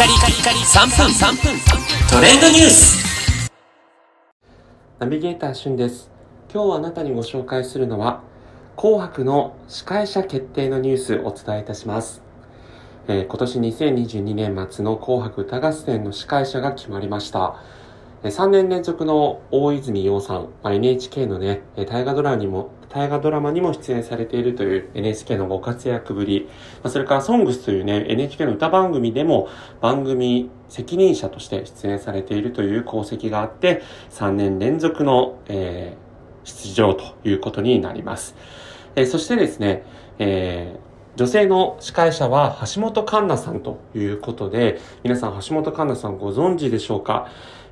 カリカリカリ3分3分トレンドニュースナビゲーターしゅんです。今日あなたにご紹介するのは、紅白の司会者決定のニュースをお伝えいたします。えー今年2022年末の紅白歌合戦の司会者が決まりました。3年連続の大泉洋さん、まあ NHK のね、大河ドラマにも、大河ドラマにも出演されているという NHK のご活躍ぶり、まあそれからソングスというね、NHK の歌番組でも番組責任者として出演されているという功績があって、3年連続の、えー出場ということになります。えーそしてですね、えー女性の司会者は橋本環奈さんということで、皆さん橋本環奈さんご存知でしょうか？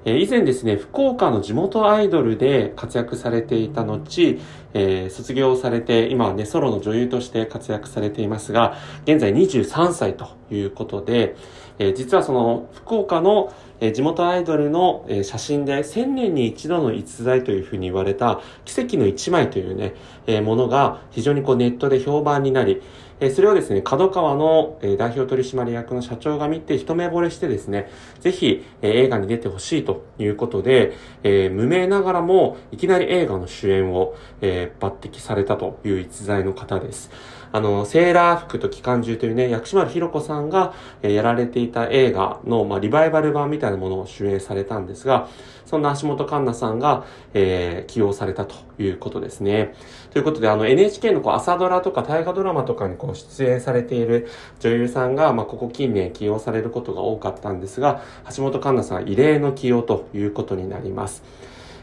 え以前ですね、福岡の地元アイドルで活躍されていた後、えー卒業されて、今はね、ソロの女優として活躍されていますが、現在23歳ということで、えー実はその福岡のえー地元アイドルのえー写真で1000年に一度の逸材というふうに言われた奇跡の一枚というね、えーものが非常にこうネットで評判になり、えそれをですね、角川のえ代表取締役の社長が見て一目惚れしてですね、ぜひえ映画に出てほしいということで、えー無名ながらもいきなり映画の主演を、えー抜擢されたという逸材の方です。あの、セーラー服と機関銃というね、薬師丸ひろ子さんが、えーやられていた映画の、まあ、リバイバル版みたいなものを主演されたんですが、そんな橋本環奈さんが、えー起用されたということですね。ということで、あの、NHK のこう朝ドラとか大河ドラマとかにこう出演されている女優さんが、まあ、ここ近年起用されることが多かったんですが、橋本環奈さん異例の起用ということになります。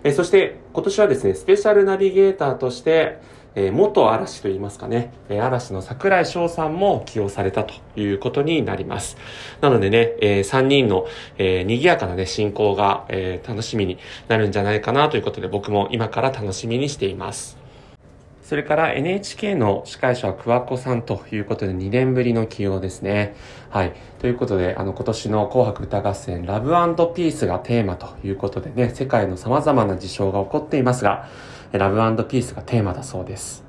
えそして、今年はですね、スペシャルナビゲーターとして、え元嵐といいますかね、え嵐の桜井翔さんも起用されたということになります。なのでね、え3人の、えー賑やかなね、進行が、え楽しみになるんじゃないかなということで、僕も今から楽しみにしています。それから NHK の司会者は桑子さんということで2年ぶりの起用ですね。はい。ということで、あの今年の紅白歌合戦ラブピースがテーマということでね、世界の様々な事象が起こっていますが、ラブピースがテーマだそうです。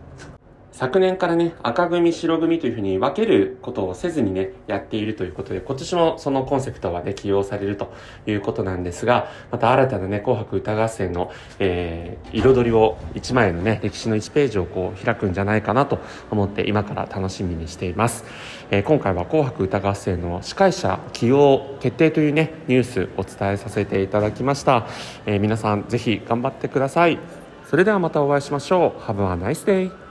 昨年からね、赤組、白組というふうに分けることをせずにね、やっているということで、今年もそのコンセプトはね、起用されるということなんですが、また新たなね、紅白歌合戦の、えー、彩りを、一枚のね、歴史の1ページをこう、開くんじゃないかなと思って、今から楽しみにしています。えー今回は紅白歌合戦の司会者起用決定というね、ニュースお伝えさせていただきました。えー皆さん、ぜひ頑張ってください。それではまたお会いしましょう。Have a nice day!